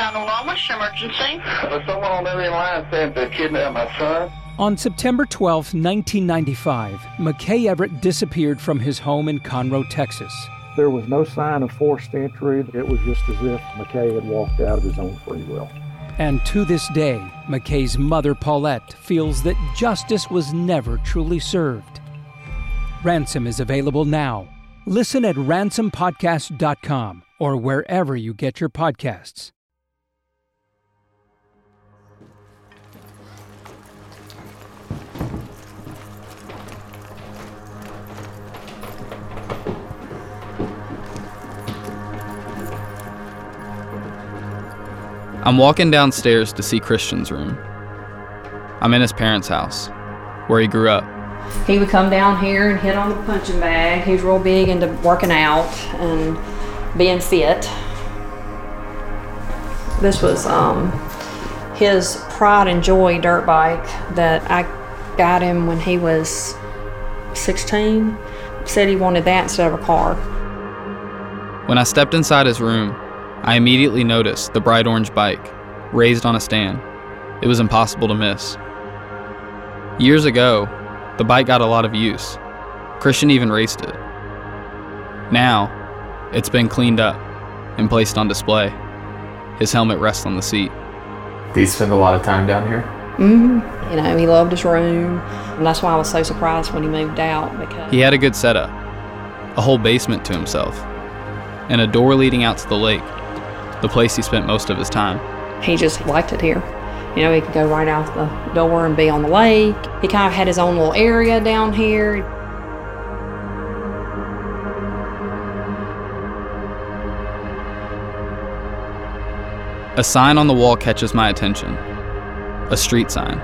911, what's your emergency? Uh, someone on the other line said they kidnapped my son. On September 12, 1995, McKay Everett disappeared from his home in Conroe, Texas. There was no sign of forced entry. It was just as if McKay had walked out of his own free will. And to this day, McKay's mother, Paulette, feels that justice was never truly served. Ransom is available now. Listen at ransompodcast.com or wherever you get your podcasts. I'm walking downstairs to see Christian's room. I'm in his parents' house, where he grew up. He would come down here and hit on the punching bag. He was real big into working out and being fit. This was um, his pride and joy dirt bike that I got him when he was 16. Said he wanted that instead of a car. When I stepped inside his room, I immediately noticed the bright orange bike, raised on a stand. It was impossible to miss. Years ago, the bike got a lot of use. Christian even raced it. Now, it's been cleaned up and placed on display. His helmet rests on the seat. Do you spend a lot of time down here? Mm-hmm. You know, he loved his room, and that's why I was so surprised when he moved out because He had a good setup a whole basement to himself, and a door leading out to the lake, the place he spent most of his time. he just liked it here. You know, he could go right out the door and be on the lake. He kind of had his own little area down here. A sign on the wall catches my attention a street sign.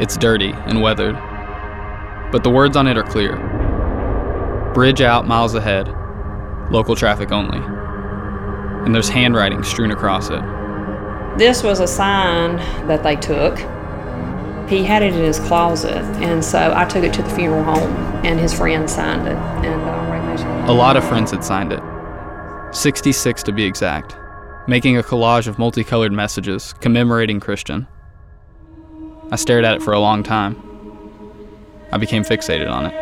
It's dirty and weathered, but the words on it are clear Bridge out miles ahead, local traffic only. And there's handwriting strewn across it. This was a sign that they took. He had it in his closet, and so I took it to the funeral home, and his friend signed it. And uh, A lot of friends had signed it 66 to be exact, making a collage of multicolored messages commemorating Christian. I stared at it for a long time. I became fixated on it.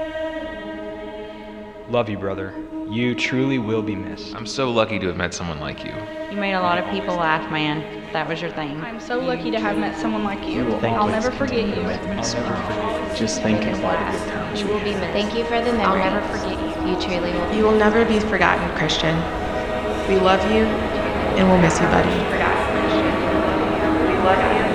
Love you, brother. You truly will be missed. I'm so lucky to have met someone like you. You made a lot of people laugh, man. That was your thing. I'm so lucky to have met someone like you. Thank I'll you. never forget you. Just thinking about a good time. You will be missed. Thank you for the I'll never forget you. You truly will. You will never be forgotten, Christian. We love you, and we'll miss you, buddy. We love you,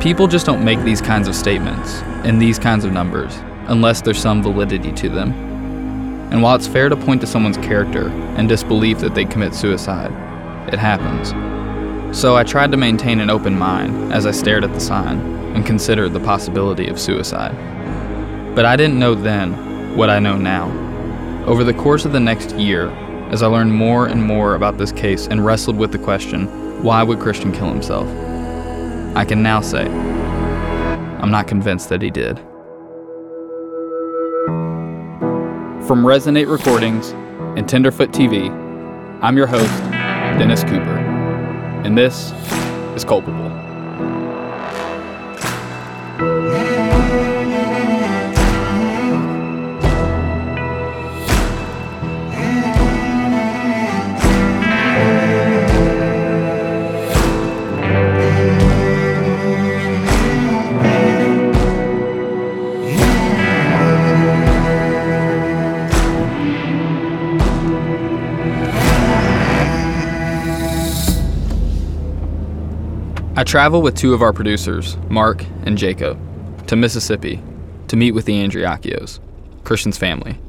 People just don't make these kinds of statements and these kinds of numbers unless there's some validity to them. And while it's fair to point to someone's character and disbelief that they commit suicide, it happens. So I tried to maintain an open mind as I stared at the sign and considered the possibility of suicide. But I didn't know then what I know now. Over the course of the next year, as I learned more and more about this case and wrestled with the question why would Christian kill himself? I can now say, I'm not convinced that he did. From Resonate Recordings and Tenderfoot TV, I'm your host, Dennis Cooper, and this is Culpable. I travel with two of our producers, Mark and Jacob, to Mississippi to meet with the Andreacchios, Christian's family.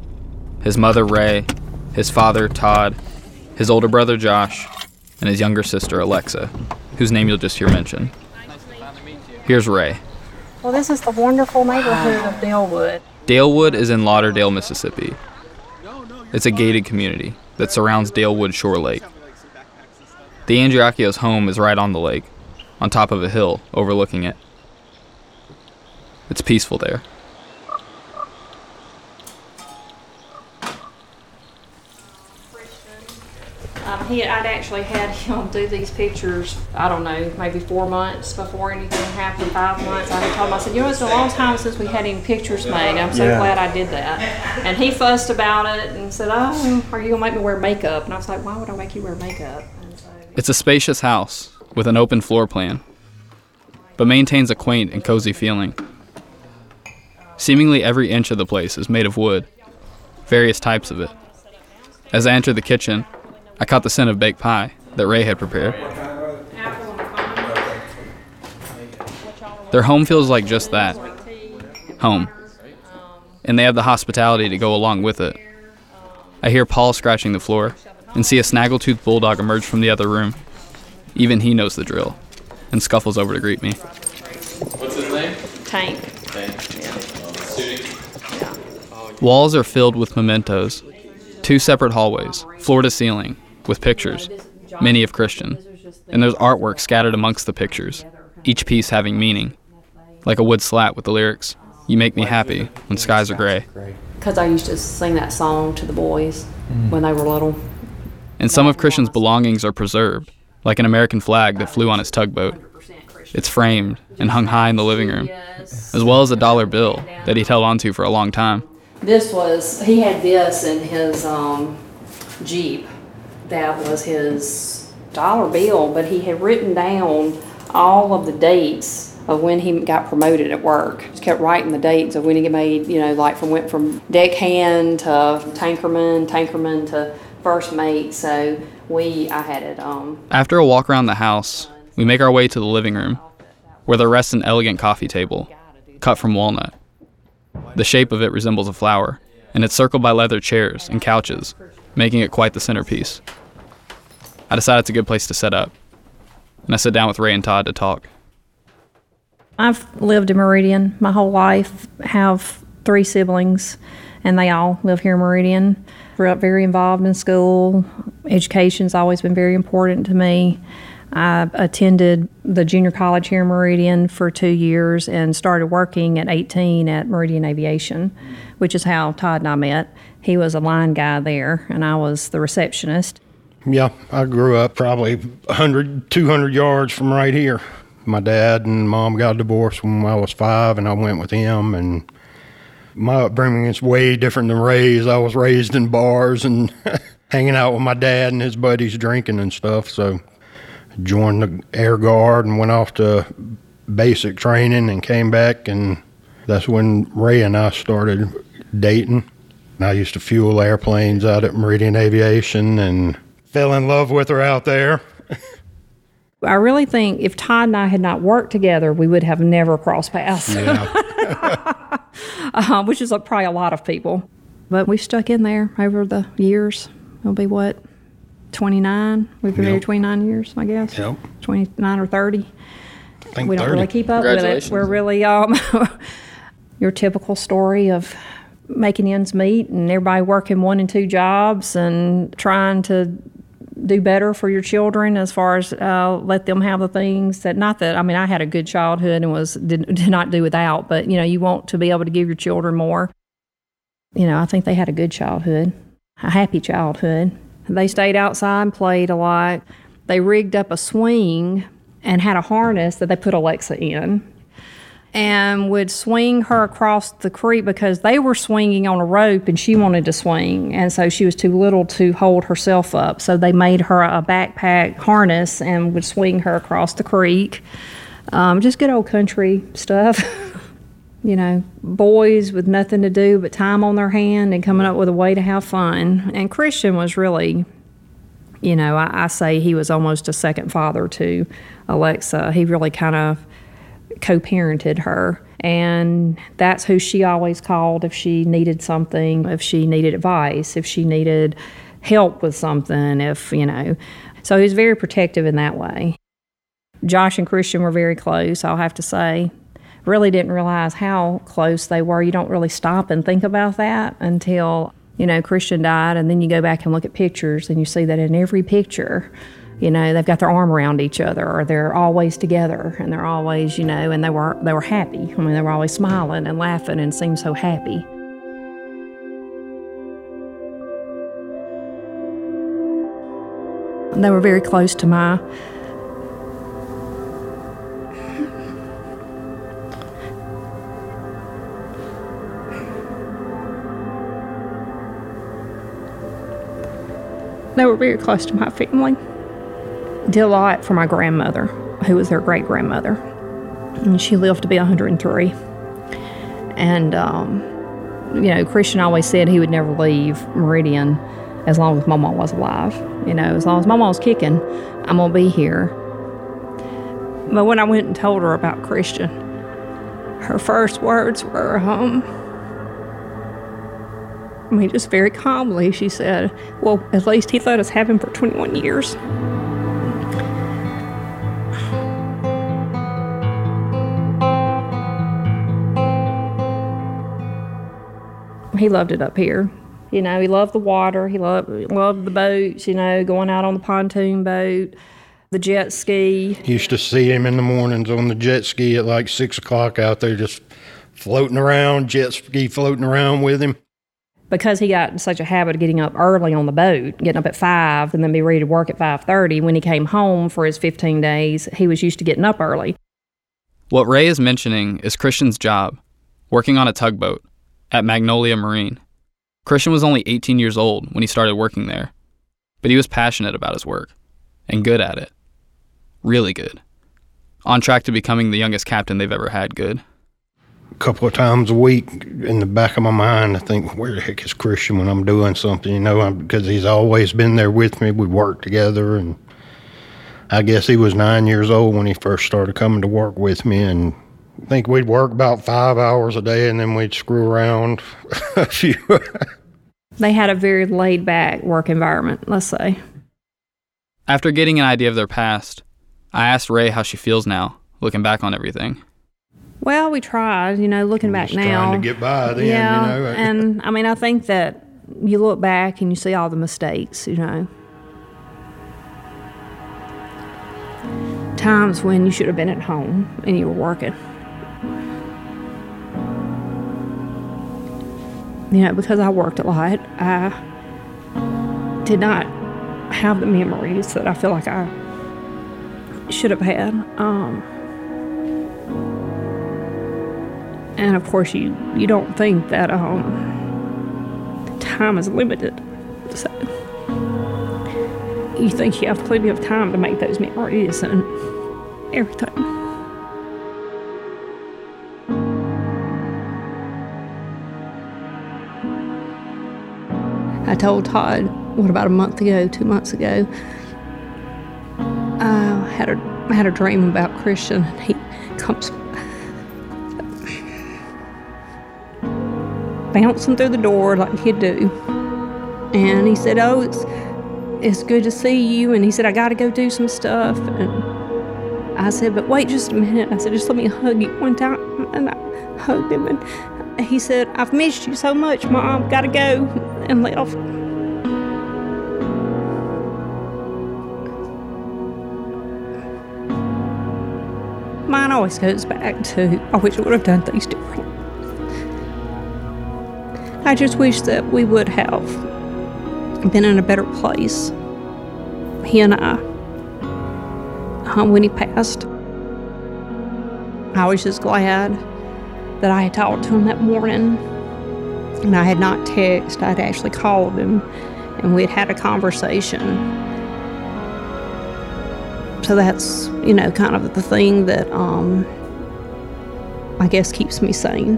His mother, Rae, his father, Todd, his older brother, Josh, and his younger sister, Alexa, whose name you'll just hear mentioned. Here's Rae. Well, this is the wonderful neighborhood of Dalewood. Dalewood is in Lauderdale, Mississippi. It's a gated community that surrounds Dalewood Shore Lake. The Andreacchios' home is right on the lake, on top of a hill overlooking it. It's peaceful there. Um, he, I'd actually had him do these pictures, I don't know, maybe four months before anything happened, five months. I had told him, I said, you know, it's a long time since we had any pictures made. I'm so Yeah. glad I did that. And he fussed about it and said, oh, are you going to make me wear makeup? And I was like, why would I make you wear makeup? It's a spacious house with an open floor plan, but maintains a quaint and cozy feeling. Seemingly every inch of the place is made of wood, various types of it. As I entered the kitchen, I caught the scent of baked pie that Rae had prepared. Their home feels like just that home. And they have the hospitality to go along with it. I hear Paul scratching the floor and see a snaggletooth bulldog emerge from the other room. Even he knows the drill and scuffles over to greet me. What's his name? Tank. Walls are filled with mementos. Two separate hallways, floor to ceiling, with pictures, many of Christian. And there's artwork scattered amongst the pictures, each piece having meaning. Like a wood slat with the lyrics, You make me happy when skies are gray. Because I used to sing that song to the boys mm. when they were little. And some of Christian's belongings are preserved, like an American flag that flew on his tugboat. It's framed and hung high in the living room, as well as a dollar bill that he'd held onto for a long time. This was, he had this in his um, Jeep. That was his dollar bill, but he had written down all of the dates of when he got promoted at work. Just kept writing the dates of when he made, you know, like from went from deckhand to tankerman, tankerman to first mate. So we, I had it. Um, After a walk around the house, we make our way to the living room, where there rests an elegant coffee table, cut from walnut. The shape of it resembles a flower, and it's circled by leather chairs and couches, making it quite the centerpiece. I decide it's a good place to set up, and I sit down with Rae and Todd to talk. I've lived in Meridian my whole life, have three siblings, and they all live here in Meridian. Grew up very involved in school. Education's always been very important to me. I attended the junior college here in Meridian for two years and started working at 18 at Meridian Aviation, which is how Todd and I met. He was a line guy there, and I was the receptionist. Yeah, I grew up probably 100, 200 yards from right here. My dad and mom got divorced when I was five, and I went with him. And my upbringing is way different than Rae's. I was raised in bars and hanging out with my dad and his buddies drinking and stuff. So joined the Air Guard and went off to basic training and came back. And that's when Rae and I started dating. And I used to fuel airplanes out at Meridian Aviation and fell in love with her out there. I really think if Todd and I had not worked together, we would have never crossed paths. uh, which is probably a lot of people. But we stuck in there over the years. It'll be what, 29? We've been Yep. married 29 years, I guess. Yep. 29 or 30. I think we don't 30. really keep up with it. We're really um, your typical story of making ends meet and everybody working one and two jobs and trying to do better for your children as far as uh, let them have the things that not that I mean I had a good childhood and was did, did not do without but you know you want to be able to give your children more. You know I think they had a good childhood a happy childhood. They stayed outside and played a lot. They rigged up a swing and had a harness that they put Alexa in and would swing her across the creek because they were swinging on a rope and she wanted to swing. And so she was too little to hold herself up. So they made her a backpack harness and would swing her across the creek. Um, just good old country stuff. you know, boys with nothing to do but time on their hand and coming up with a way to have fun. And Christian was really you know, I, I, say he was almost a second father to Alexa. He really kind of co parented her. And that's who she always called if she needed something, if she needed advice, if she needed help with something, if, you know. So he was very protective in that way. Josh and Christian were very close, I'll have to say. Really didn't realize how close they were. You don't really stop and think about that until you know, Christian died, and then you go back and look at pictures, and you see that in every picture, you know, they've got their arm around each other, or they're always together, and they're always, you know, and they were they were happy. I mean, they were always smiling and laughing and seemed so happy. They were very close to my They were very close to my family. Did a lot for my grandmother, who was their great grandmother. And she lived to be 103. And, um, you know, Christian always said he would never leave Meridian as long as my mom was alive. You know, as long as my mom was kicking, I'm going to be here. But when I went and told her about Christian, her first words were, um, I mean, just very calmly, she said, Well, at least he let us have him for 21 years. He loved it up here. You know, he loved the water. He loved, loved the boats, you know, going out on the pontoon boat, the jet ski. Used to see him in the mornings on the jet ski at like six o'clock out there just floating around, jet ski floating around with him because he got in such a habit of getting up early on the boat, getting up at five, and then be ready to work at five thirty. When he came home for his fifteen days, he was used to getting up early. What Rae is mentioning is Christian's job, working on a tugboat at Magnolia Marine. Christian was only 18 years old when he started working there, but he was passionate about his work and good at it. Really good. On track to becoming the youngest captain they've ever had good A couple of times a week in the back of my mind, I think, where the heck is Christian when I'm doing something, you know, because he's always been there with me. We worked together, and I guess he was nine years old when he first started coming to work with me, and I think we'd work about five hours a day, and then we'd screw around a few. they had a very laid back work environment, let's say. After getting an idea of their past, I asked Rae how she feels now, looking back on everything. Well, we tried, you know, looking back now. Trying to get by then, yeah, you know. and I mean, I think that you look back and you see all the mistakes, you know. Times when you should have been at home and you were working. You know, because I worked a lot, I did not have the memories that I feel like I should have had. Um, and of course you you don't think that um, time is limited so you think you have plenty of time to make those memories and everything told Todd what about a month ago two months ago uh, I had a I had a dream about Christian and he comes bouncing through the door like he'd do. And he said, Oh, it's it's good to see you. And he said, I gotta go do some stuff. And I said, But wait just a minute. I said, Just let me hug you one time. And I hugged him and he said, I've missed you so much, Mom, gotta go and left. Mine always goes back to I wish I would have done things different. I just wish that we would have been in a better place. He and I, um, when he passed, I was just glad that I had talked to him that morning. And I had not texted, I'd actually called him and we'd had a conversation. So that's, you know, kind of the thing that um, I guess keeps me sane.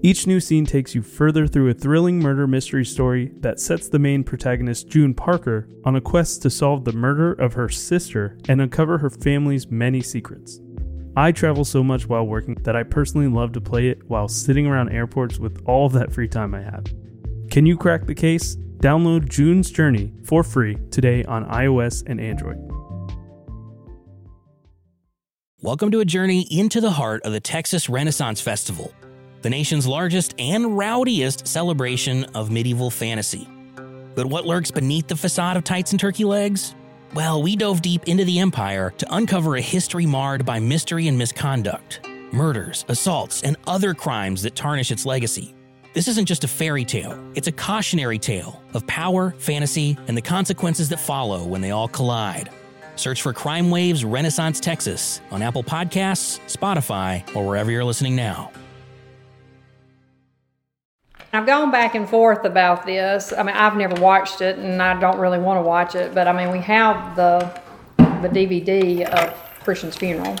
Each new scene takes you further through a thrilling murder mystery story that sets the main protagonist, June Parker, on a quest to solve the murder of her sister and uncover her family's many secrets. I travel so much while working that I personally love to play it while sitting around airports with all that free time I have. Can you crack the case? Download June's Journey for free today on iOS and Android. Welcome to a journey into the heart of the Texas Renaissance Festival, the nation's largest and rowdiest celebration of medieval fantasy. But what lurks beneath the facade of tights and turkey legs? Well, we dove deep into the empire to uncover a history marred by mystery and misconduct, murders, assaults, and other crimes that tarnish its legacy. This isn't just a fairy tale, it's a cautionary tale of power, fantasy, and the consequences that follow when they all collide. Search for Crime Waves Renaissance Texas on Apple Podcasts, Spotify, or wherever you're listening now. I've gone back and forth about this. I mean, I've never watched it, and I don't really want to watch it. But I mean, we have the the DVD of Christian's funeral.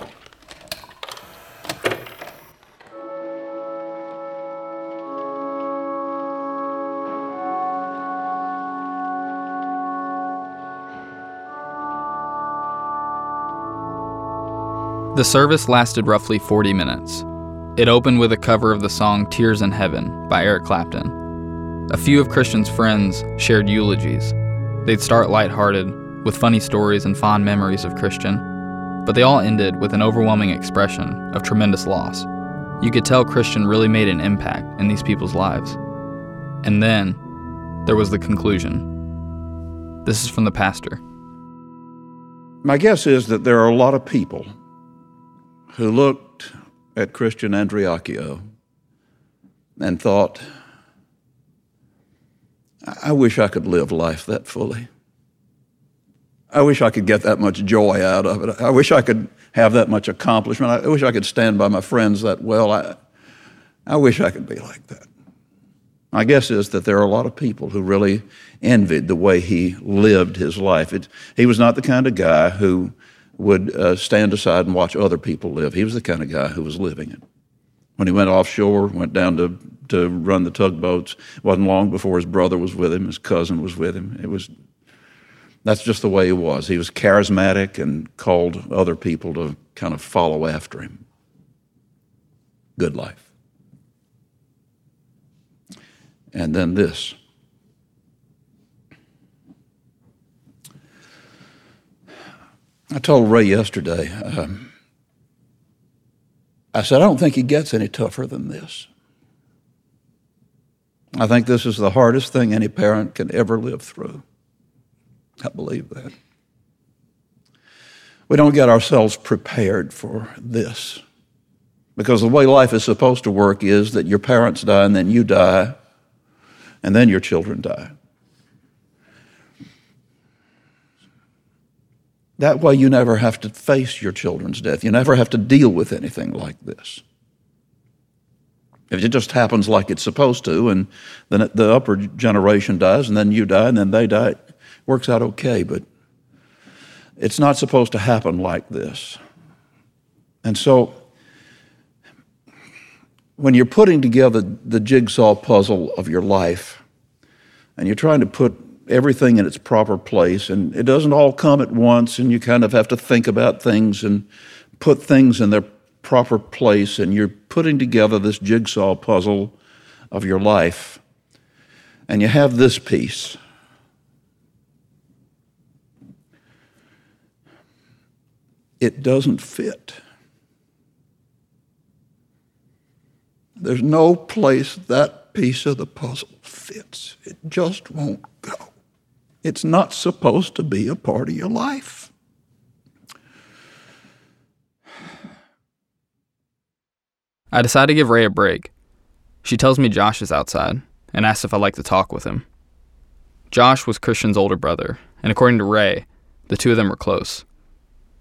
The service lasted roughly 40 minutes. It opened with a cover of the song Tears in Heaven by Eric Clapton. A few of Christian's friends shared eulogies. They'd start lighthearted, with funny stories and fond memories of Christian, but they all ended with an overwhelming expression of tremendous loss. You could tell Christian really made an impact in these people's lives. And then there was the conclusion. This is from the pastor. My guess is that there are a lot of people who looked at Christian Andreacchio and thought, I wish I could live life that fully. I wish I could get that much joy out of it. I wish I could have that much accomplishment. I wish I could stand by my friends that well. I, I wish I could be like that. My guess is that there are a lot of people who really envied the way he lived his life. It, he was not the kind of guy who would uh, stand aside and watch other people live. He was the kind of guy who was living it. When he went offshore, went down to, to run the tugboats, wasn't long before his brother was with him, his cousin was with him. It was that's just the way he was. He was charismatic and called other people to kind of follow after him. Good life. And then this. I told Rae yesterday, um, I said, I don't think he gets any tougher than this. I think this is the hardest thing any parent can ever live through. I believe that. We don't get ourselves prepared for this. Because the way life is supposed to work is that your parents die and then you die, and then your children die. That way, you never have to face your children's death. You never have to deal with anything like this. If it just happens like it's supposed to, and then the upper generation dies, and then you die, and then they die, it works out okay. But it's not supposed to happen like this. And so, when you're putting together the jigsaw puzzle of your life, and you're trying to put everything in its proper place. And it doesn't all come at once, and you kind of have to think about things and put things in their proper place. And you're putting together this jigsaw puzzle of your life. And you have this piece. It doesn't fit. There's no place that piece of the puzzle fits. It just won't go. It's not supposed to be a part of your life. I decide to give Rae a break. She tells me Josh is outside and asks if I'd like to talk with him. Josh was Christian's older brother, and according to Rae, the two of them were close.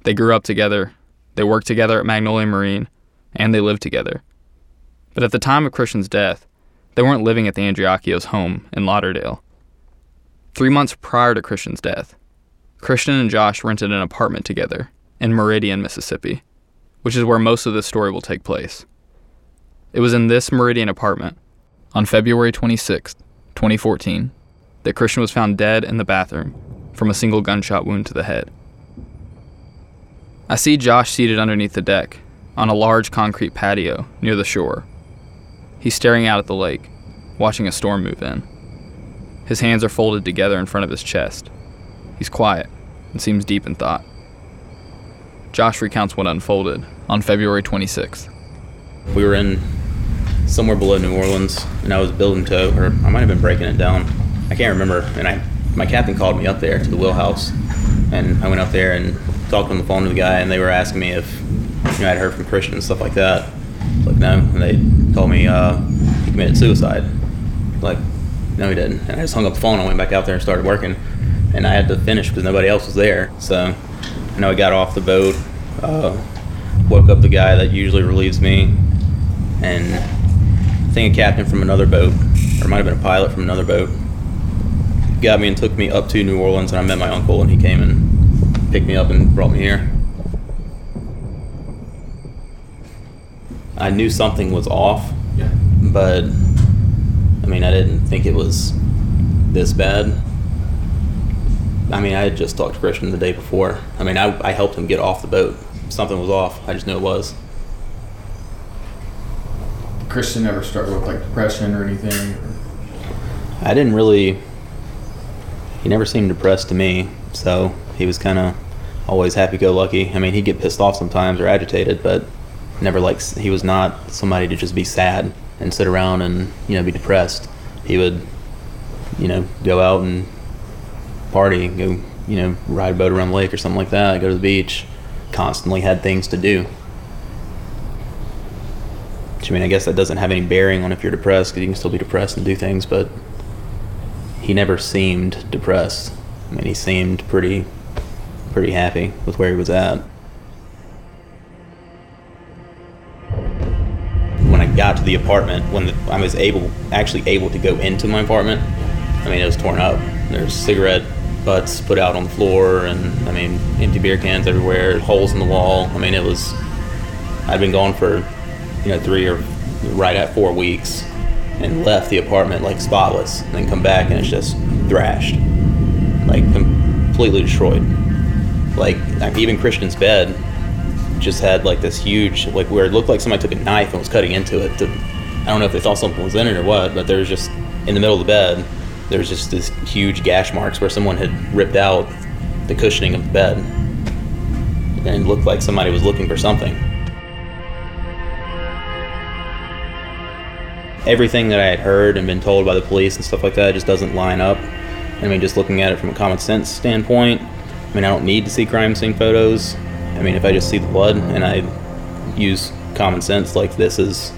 They grew up together, they worked together at Magnolia Marine, and they lived together. But at the time of Christian's death, they weren't living at the Andreacchios' home in Lauderdale. Three months prior to Christian's death, Christian and Josh rented an apartment together in Meridian, Mississippi, which is where most of this story will take place. It was in this Meridian apartment, on February 26, 2014, that Christian was found dead in the bathroom from a single gunshot wound to the head. I see Josh seated underneath the deck on a large concrete patio near the shore. He's staring out at the lake, watching a storm move in. His hands are folded together in front of his chest. He's quiet and seems deep in thought. Josh recounts what unfolded on February 26th. We were in somewhere below New Orleans, and I was building tow, or I might have been breaking it down. I can't remember. And I, my captain called me up there to the wheelhouse, and I went up there and talked on the phone to the guy, and they were asking me if you know I'd heard from Christian and stuff like that. Like no, and they told me uh, he committed suicide. Like no, he didn't. And I just hung up the phone. I went back out there and started working, and I had to finish because nobody else was there. So I know I got off the boat, uh, woke up the guy that usually relieves me, and I think a captain from another boat, or might have been a pilot from another boat, got me and took me up to New Orleans, and I met my uncle, and he came and picked me up and brought me here. I knew something was off, Yeah. but I mean, I didn't think it was this bad. I mean, I had just talked to Christian the day before. I mean, I, I helped him get off the boat. Something was off. I just knew it was. Christian never struggled with like depression or anything. I didn't really. He never seemed depressed to me, so he was kind of always happy-go-lucky. I mean, he'd get pissed off sometimes or agitated, but never like he was not somebody to just be sad and sit around and you know be depressed. He would, you know, go out and party, go you know ride a boat around the lake or something like that, go to the beach. Constantly had things to do. Which, I mean, I guess that doesn't have any bearing on if you're depressed because you can still be depressed and do things, but he never seemed depressed. I mean, he seemed pretty, pretty happy with where he was at. The apartment, when the, I was able, actually able to go into my apartment, I mean, it was torn up. There's cigarette butts put out on the floor, and I mean, empty beer cans everywhere, holes in the wall. I mean, it was. I'd been gone for, you know, three or right at four weeks, and left the apartment like spotless, and then come back and it's just thrashed, like completely destroyed. Like even Christian's bed just had like this huge, like where it looked like somebody took a knife and was cutting into it. To, I don't know if they thought something was in it or what, but there was just in the middle of the bed, there was just this huge gash marks where someone had ripped out the cushioning of the bed, and it looked like somebody was looking for something. everything that I had heard and been told by the police and stuff like that just doesn't line up. I mean, just looking at it from a common sense standpoint, I mean, I don't need to see crime scene photos. I mean, if I just see the blood and I use common sense, like this is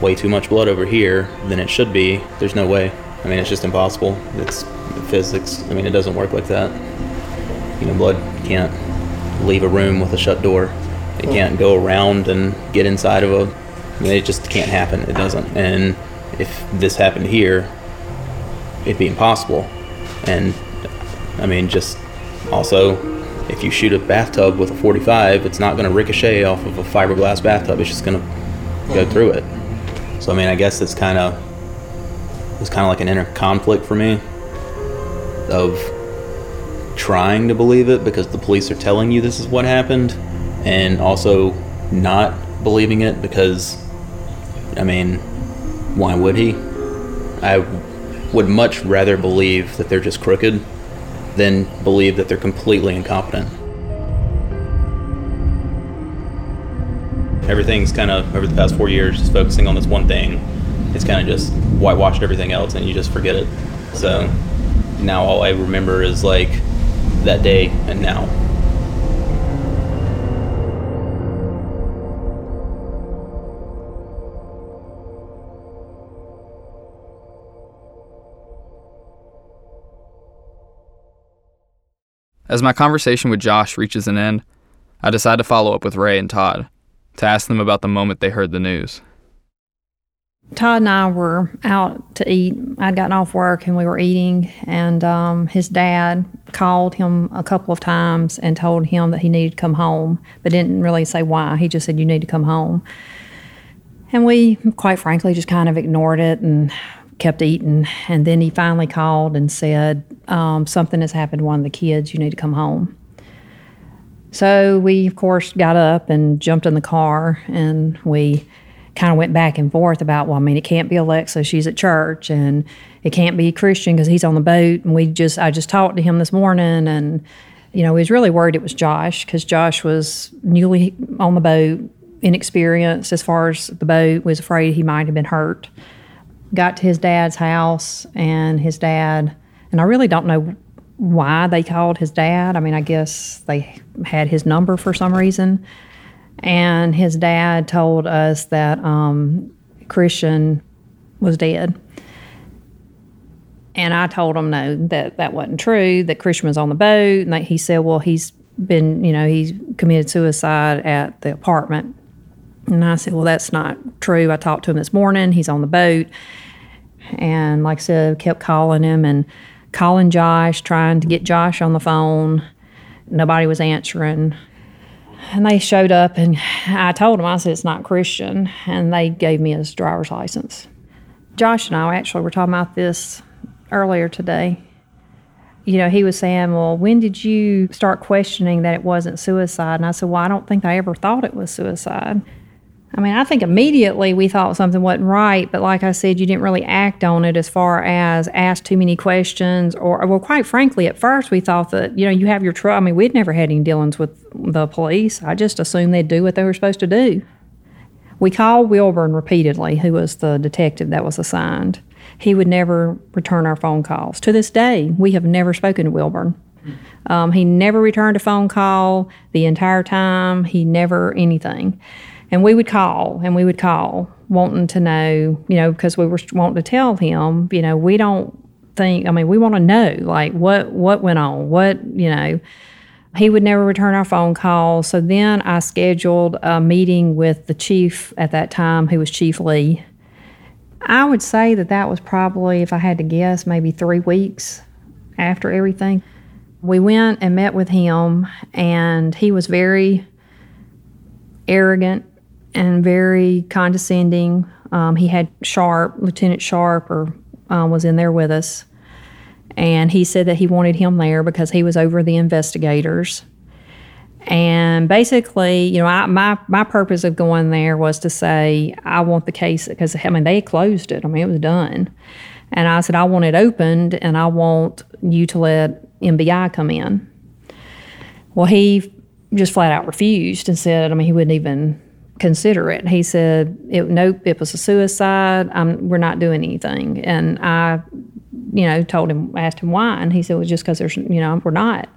way too much blood over here than it should be, there's no way. I mean, it's just impossible. It's physics. I mean, it doesn't work like that. You know, blood can't leave a room with a shut door. It can't go around and get inside of a I mean, it just can't happen. It doesn't. And if this happened here, it'd be impossible. And I mean, just also, if you shoot a bathtub with a 45, it's not going to ricochet off of a fiberglass bathtub. It's just going to go through it. So I mean, I guess it's kind of it's kind of like an inner conflict for me of trying to believe it because the police are telling you this is what happened, and also not believing it because I mean, why would he? I would much rather believe that they're just crooked than believe that they're completely incompetent. Everything's kind of, over the past four years, just focusing on this one thing. It's kind of just whitewashed everything else and you just forget it. So now all I remember is like that day and now. As my conversation with Josh reaches an end, I decide to follow up with Rae and Todd to ask them about the moment they heard the news. Todd and I were out to eat. I'd gotten off work and we were eating, and um, his dad called him a couple of times and told him that he needed to come home, but didn't really say why. He just said, You need to come home. And we, quite frankly, just kind of ignored it and kept eating. And then he finally called and said, um, Something has happened to one of the kids. You need to come home. So we, of course, got up and jumped in the car and we kind of went back and forth about, well, I mean, it can't be Alexa, she's at church, and it can't be Christian because he's on the boat. And we just, I just talked to him this morning, and you know, he was really worried it was Josh because Josh was newly on the boat, inexperienced as far as the boat, was afraid he might have been hurt. Got to his dad's house, and his dad, and I really don't know why they called his dad. I mean, I guess they had his number for some reason and his dad told us that um, Christian was dead. And I told him no, that that wasn't true. That Christian was on the boat, and he said, well, he's been, you know, he's committed suicide at the apartment. And I said, well, that's not true. I talked to him this morning. He's on the boat, and like I said, kept calling him and calling Josh, trying to get Josh on the phone. Nobody was answering and they showed up and I told them, I said, it's not Christian. And they gave me his driver's license. Josh and I actually were talking about this earlier today. You know, he was saying, well, when did you start questioning that it wasn't suicide? And I said, well, I don't think I ever thought it was suicide. I mean, I think immediately we thought something wasn't right, but like I said, you didn't really act on it as far as ask too many questions, or well, quite frankly, at first we thought that you know you have your trouble. I mean, we'd never had any dealings with the police. I just assumed they'd do what they were supposed to do. We called Wilburn repeatedly, who was the detective that was assigned. He would never return our phone calls. To this day, we have never spoken to Wilburn. Um, he never returned a phone call the entire time. He never anything. And we would call and we would call, wanting to know, you know, because we were wanting to tell him, you know, we don't think. I mean, we want to know, like, what what went on, what you know. He would never return our phone calls. So then I scheduled a meeting with the chief at that time, who was Chief Lee. I would say that that was probably, if I had to guess, maybe three weeks after everything. We went and met with him, and he was very arrogant and very condescending. Um, he had Sharp, Lieutenant Sharp, or uh, was in there with us, and he said that he wanted him there because he was over the investigators. And basically, you know, I, my my purpose of going there was to say I want the case because I mean they closed it. I mean it was done, and I said I want it opened, and I want you to let MBI come in. Well, he just flat out refused and said, I mean, he wouldn't even consider it. He said, it, "Nope, it was a suicide. I'm, we're not doing anything." And I, you know, told him, asked him why, and he said, "Well, just because there's, you know, we're not."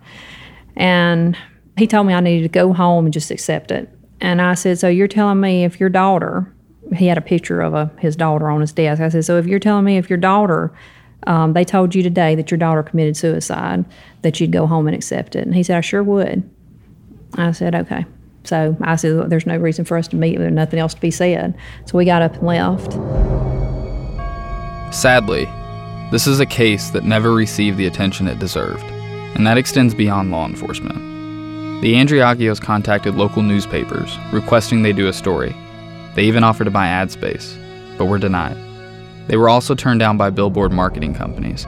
And he told me I needed to go home and just accept it. And I said, "So you're telling me if your daughter?" He had a picture of a, his daughter on his desk. I said, "So if you're telling me if your daughter?" Um, they told you today that your daughter committed suicide, that you'd go home and accept it. And he said, I sure would. I said, okay. So I said, there's no reason for us to meet. There's nothing else to be said. So we got up and left. Sadly, this is a case that never received the attention it deserved, and that extends beyond law enforcement. The Andreacchios contacted local newspapers requesting they do a story. They even offered to buy ad space, but were denied. They were also turned down by billboard marketing companies.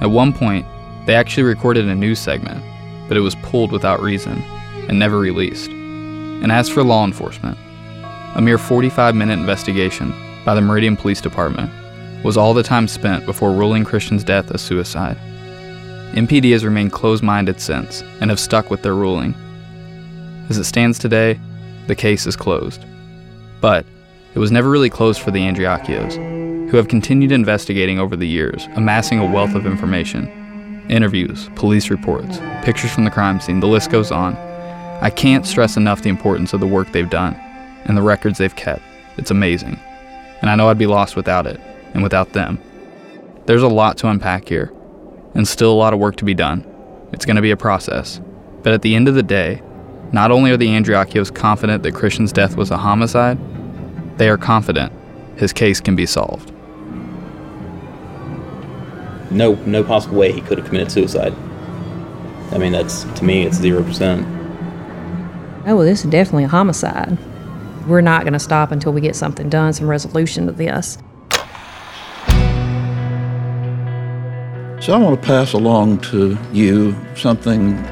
At one point, they actually recorded a news segment, but it was pulled without reason and never released. And as for law enforcement, a mere 45 minute investigation by the Meridian Police Department was all the time spent before ruling Christian's death a suicide. MPD has remained closed minded since and have stuck with their ruling. As it stands today, the case is closed. But it was never really closed for the Andreacchios, who have continued investigating over the years, amassing a wealth of information interviews, police reports, pictures from the crime scene, the list goes on. I can't stress enough the importance of the work they've done and the records they've kept. It's amazing. And I know I'd be lost without it and without them. There's a lot to unpack here, and still a lot of work to be done. It's going to be a process. But at the end of the day, not only are the Andreacchios confident that Christian's death was a homicide, they are confident his case can be solved. No, no possible way he could have committed suicide. I mean, that's to me, it's zero percent. Oh, well, this is definitely a homicide. We're not going to stop until we get something done, some resolution to this. So I want to pass along to you something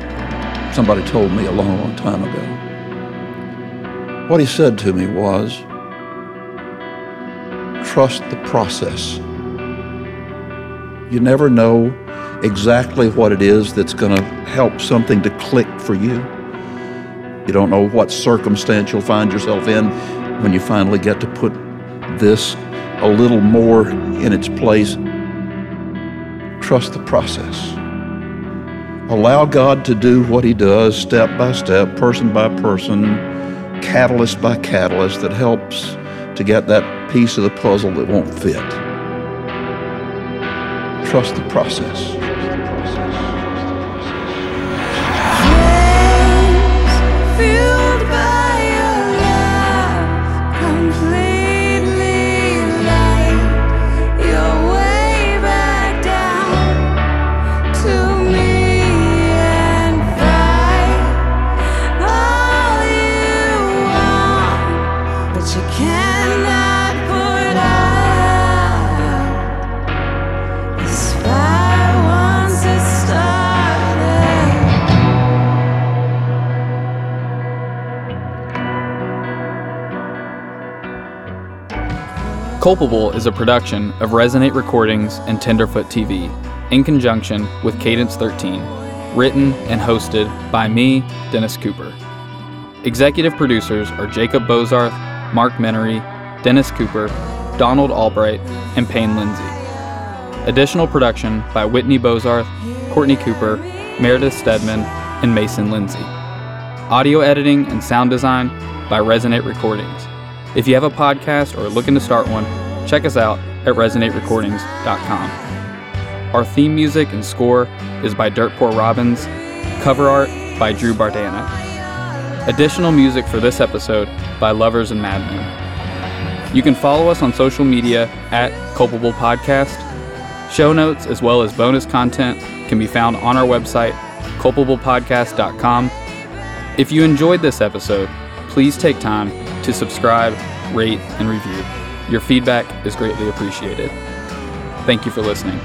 somebody told me a long, long time ago. What he said to me was, trust the process. You never know exactly what it is that's going to help something to click for you. You don't know what circumstance you'll find yourself in when you finally get to put this a little more in its place. Trust the process. Allow God to do what He does step by step, person by person, catalyst by catalyst that helps to get that piece of the puzzle that won't fit. Trust the process. Culpable is a production of Resonate Recordings and Tenderfoot TV in conjunction with Cadence 13, written and hosted by me, Dennis Cooper. Executive producers are Jacob Bozarth, Mark Menery, Dennis Cooper, Donald Albright, and Payne Lindsey. Additional production by Whitney Bozarth, Courtney Cooper, Meredith Stedman, and Mason Lindsay. Audio editing and sound design by Resonate Recordings. If you have a podcast or are looking to start one, check us out at resonaterecordings.com. Our theme music and score is by Dirt Poor Robins, cover art by Drew Bardana. Additional music for this episode by Lovers and Madmen. You can follow us on social media at Culpable Podcast. Show notes as well as bonus content can be found on our website, culpablepodcast.com. If you enjoyed this episode, please take time to subscribe, rate, and review. Your feedback is greatly appreciated. Thank you for listening.